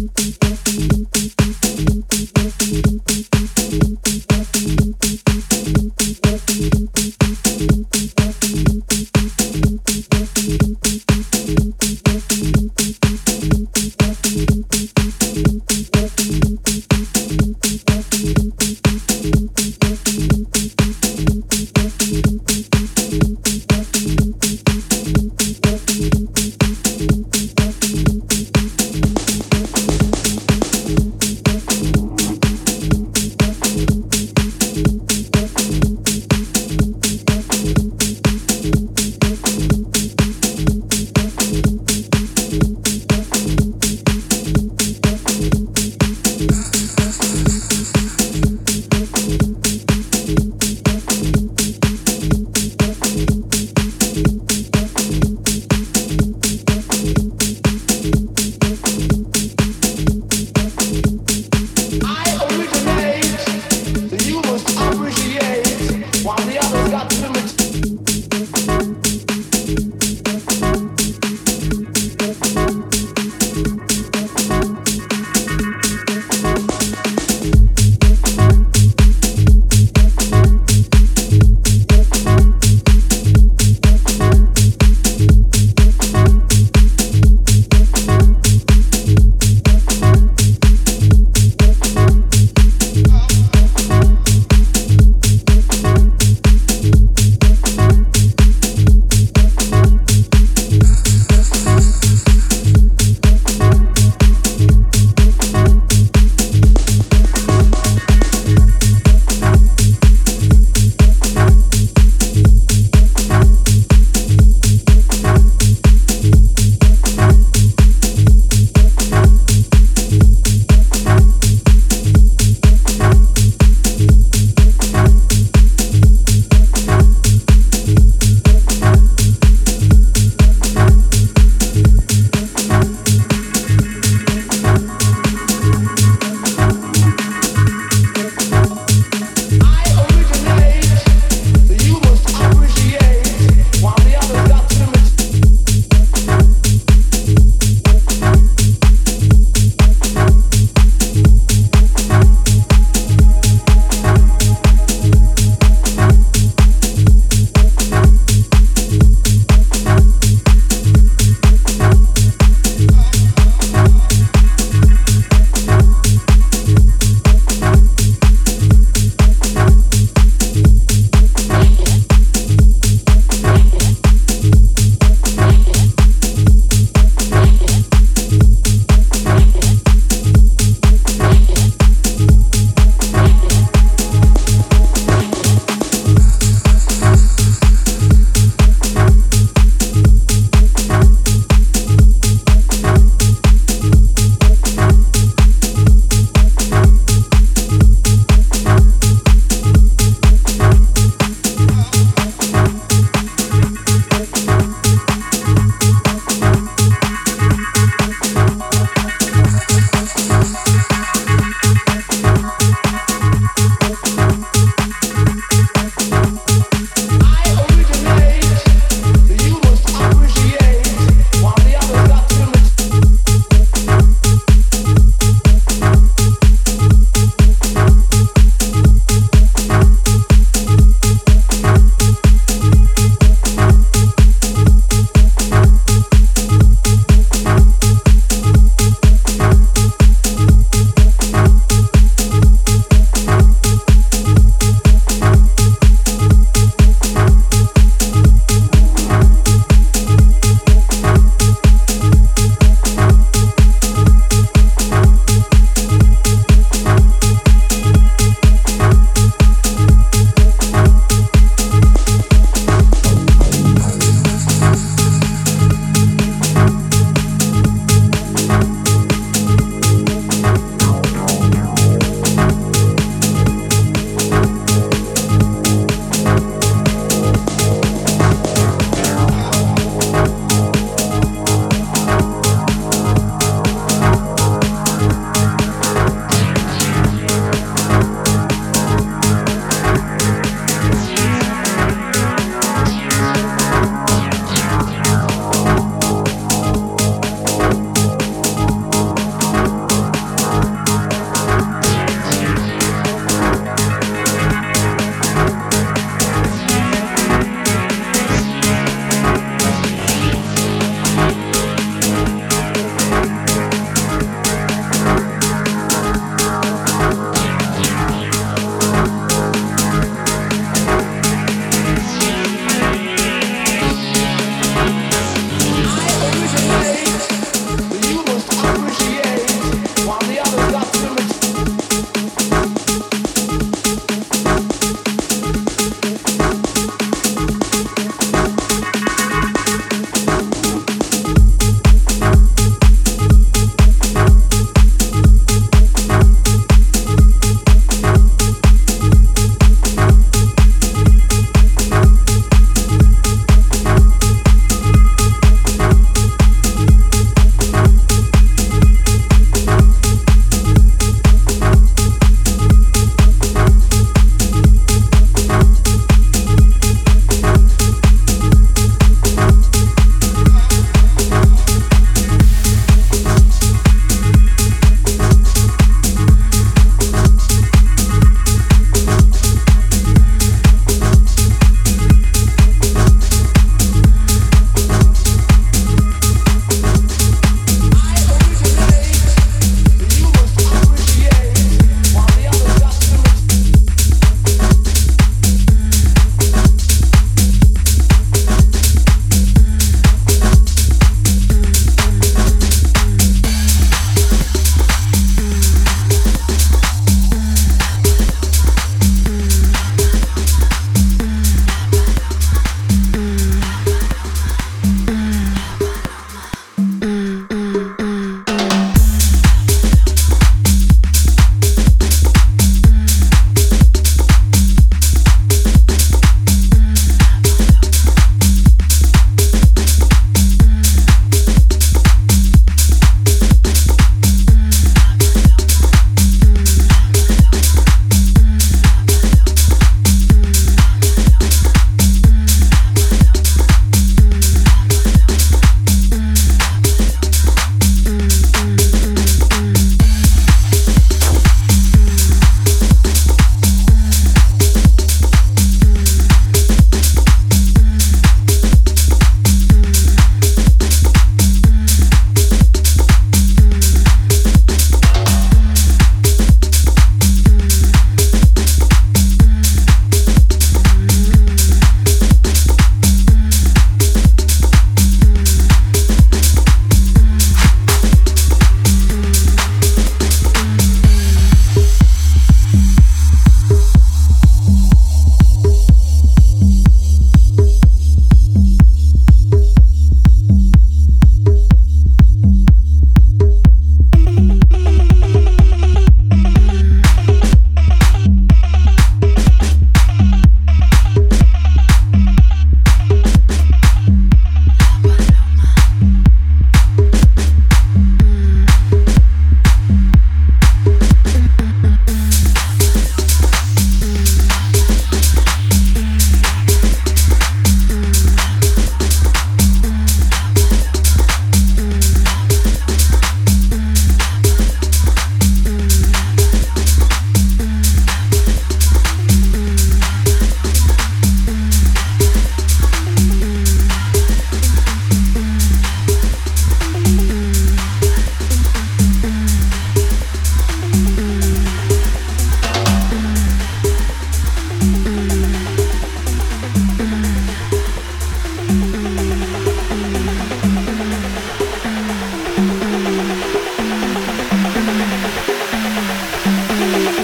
Thank you.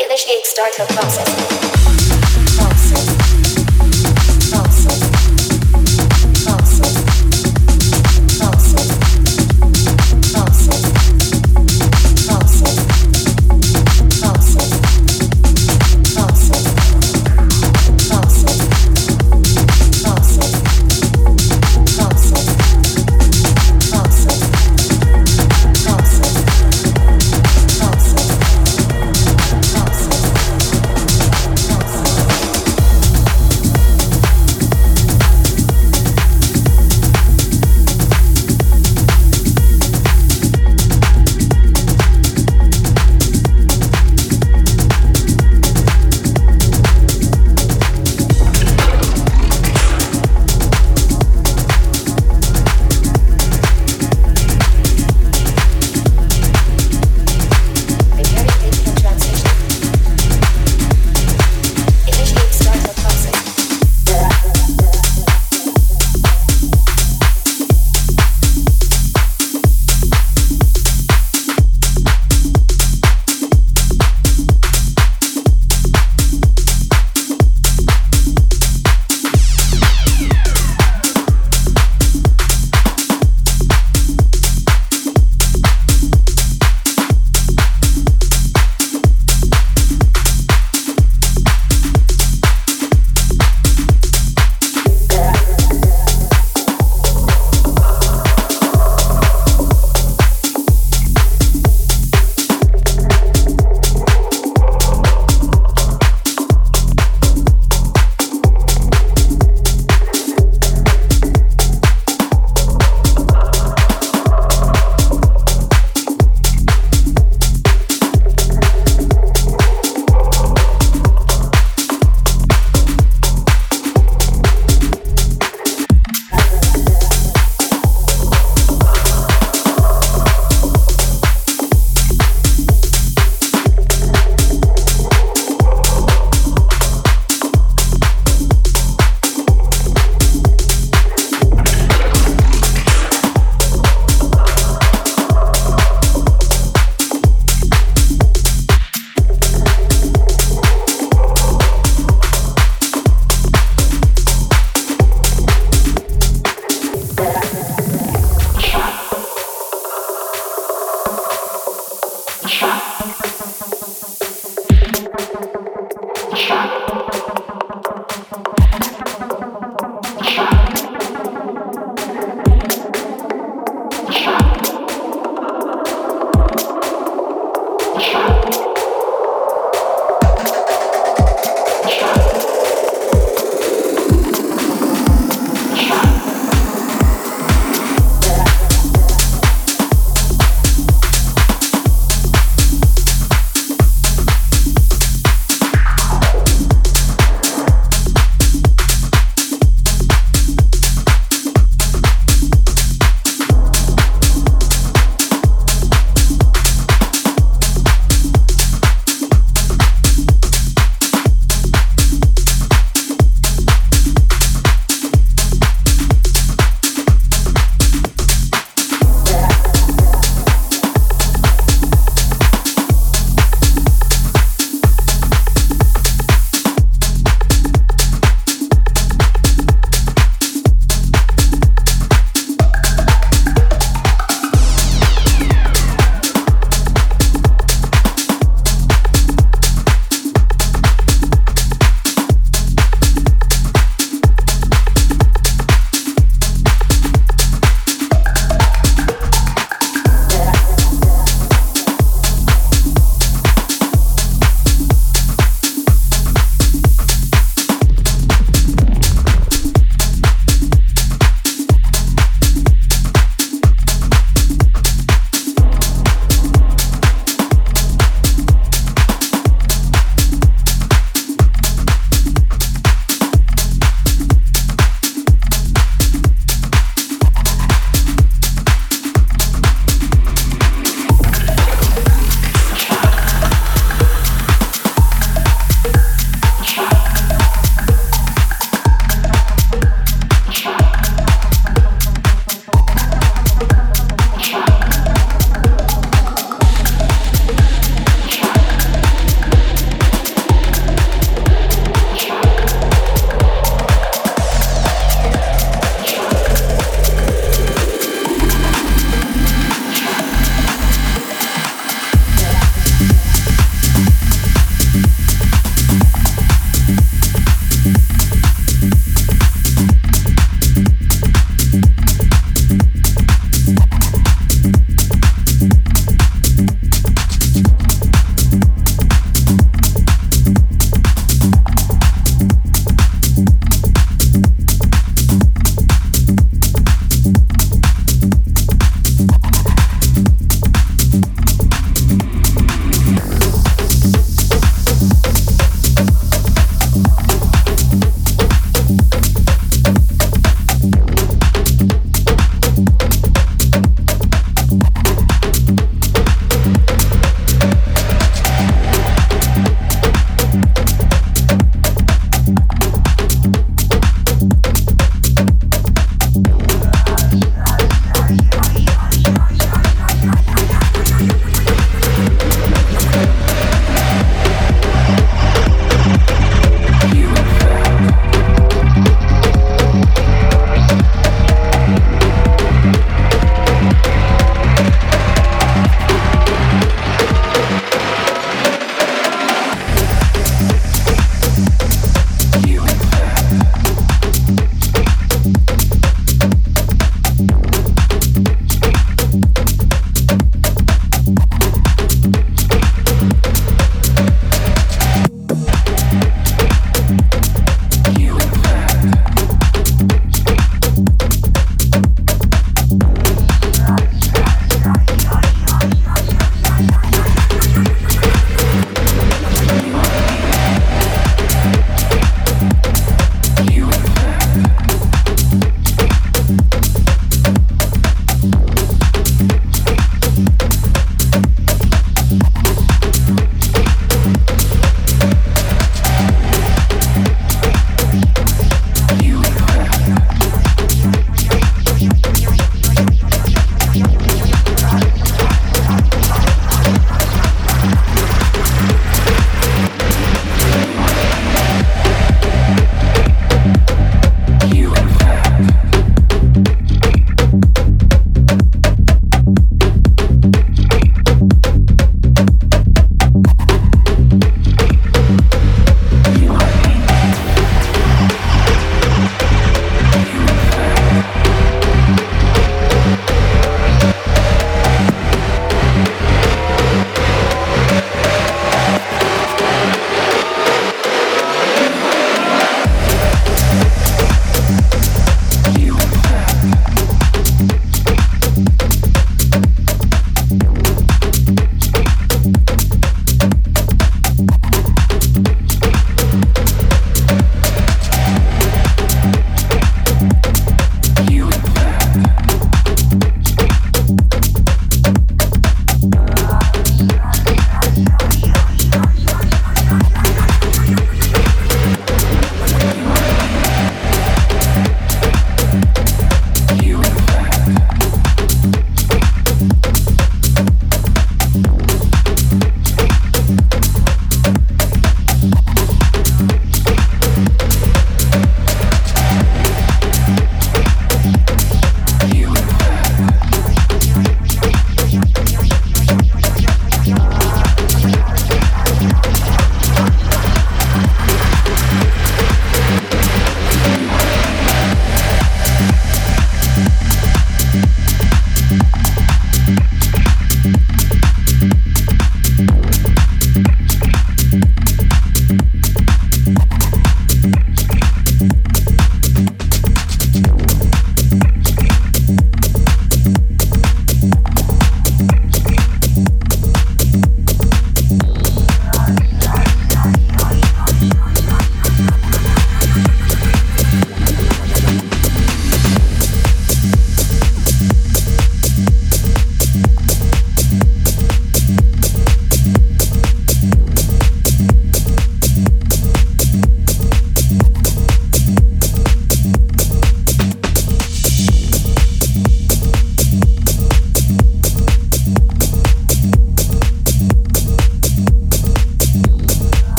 Initiate startup process.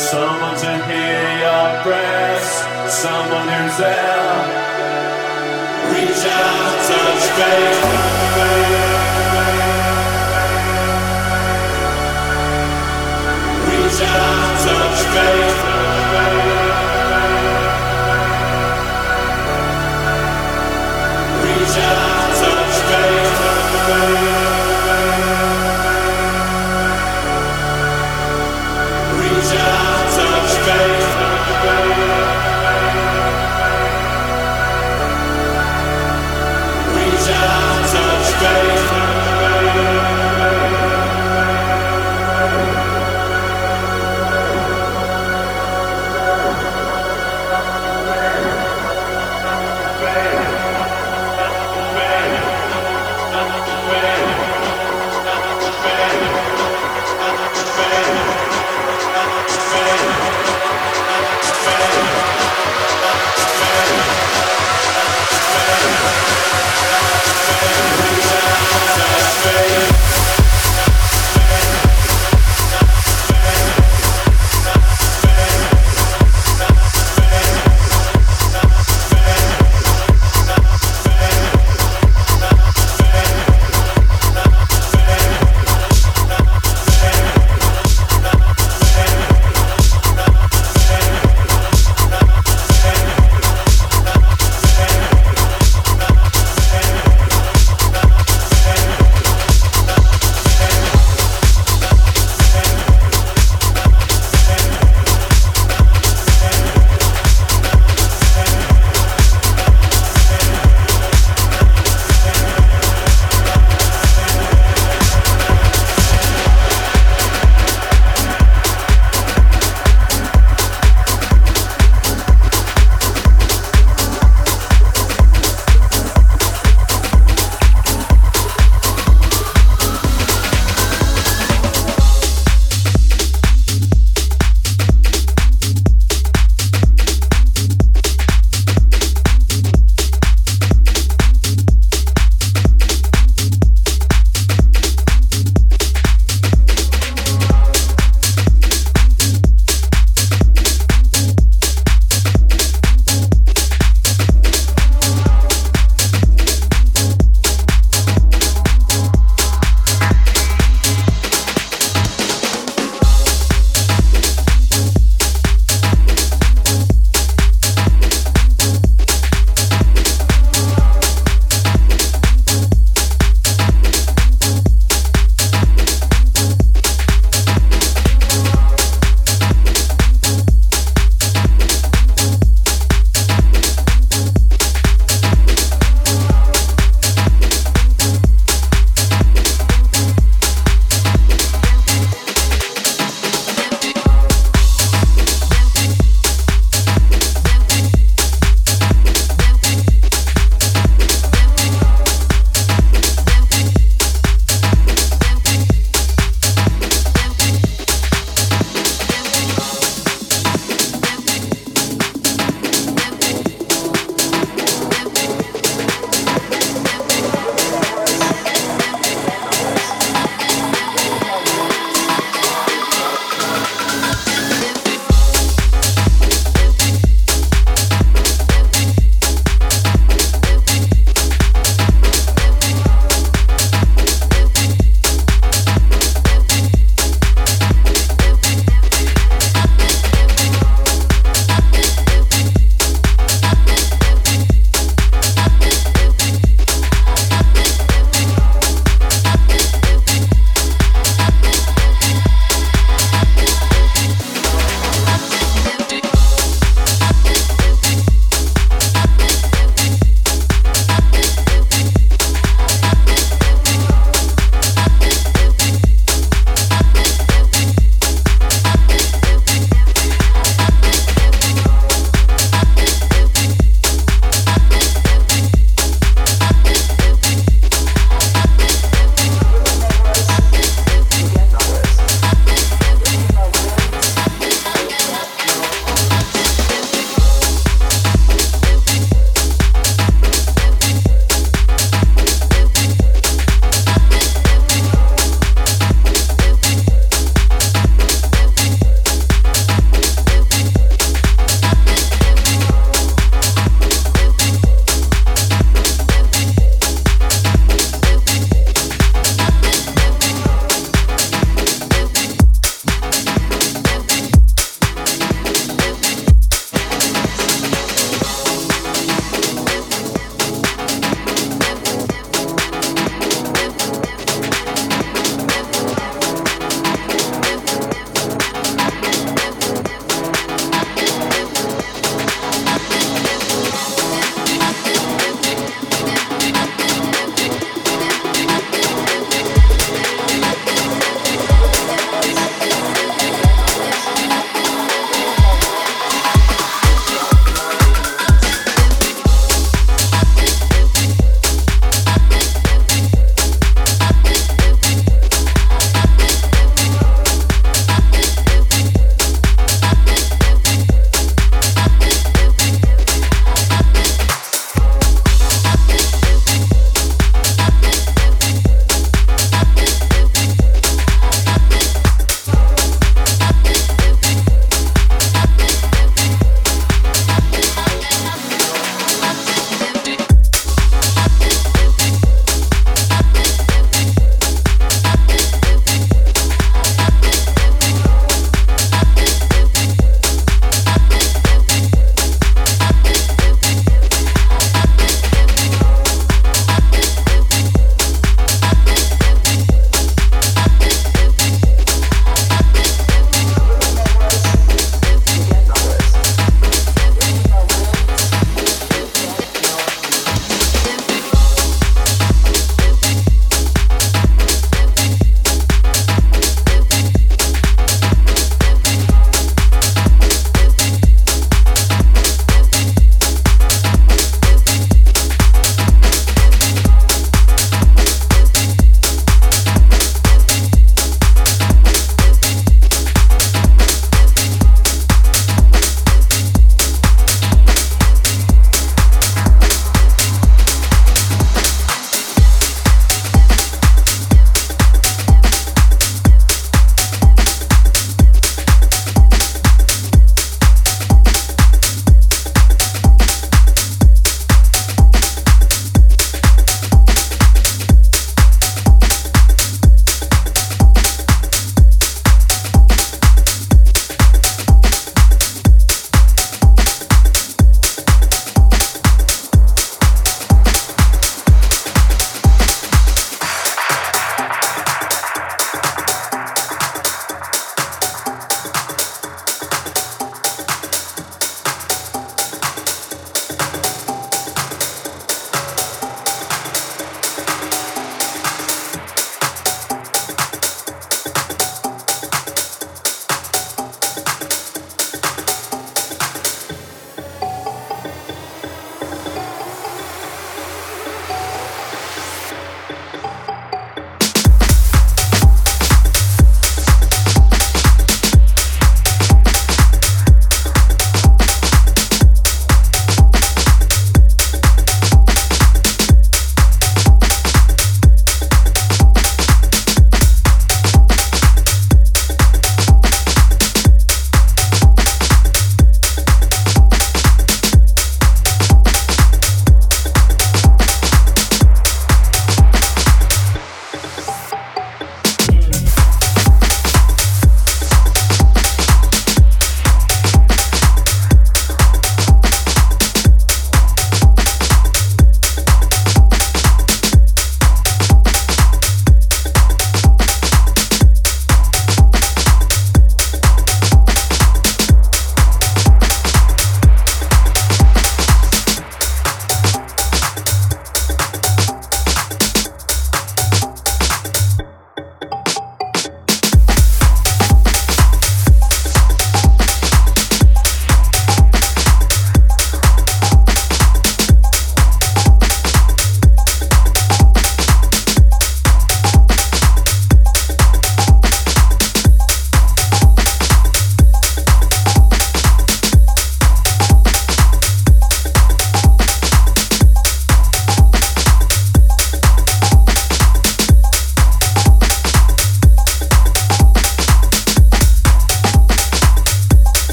Someone to hear your prayers, someone who's there. Reach out, touch faith. Reach out, touch faith. Reach out, touch faith.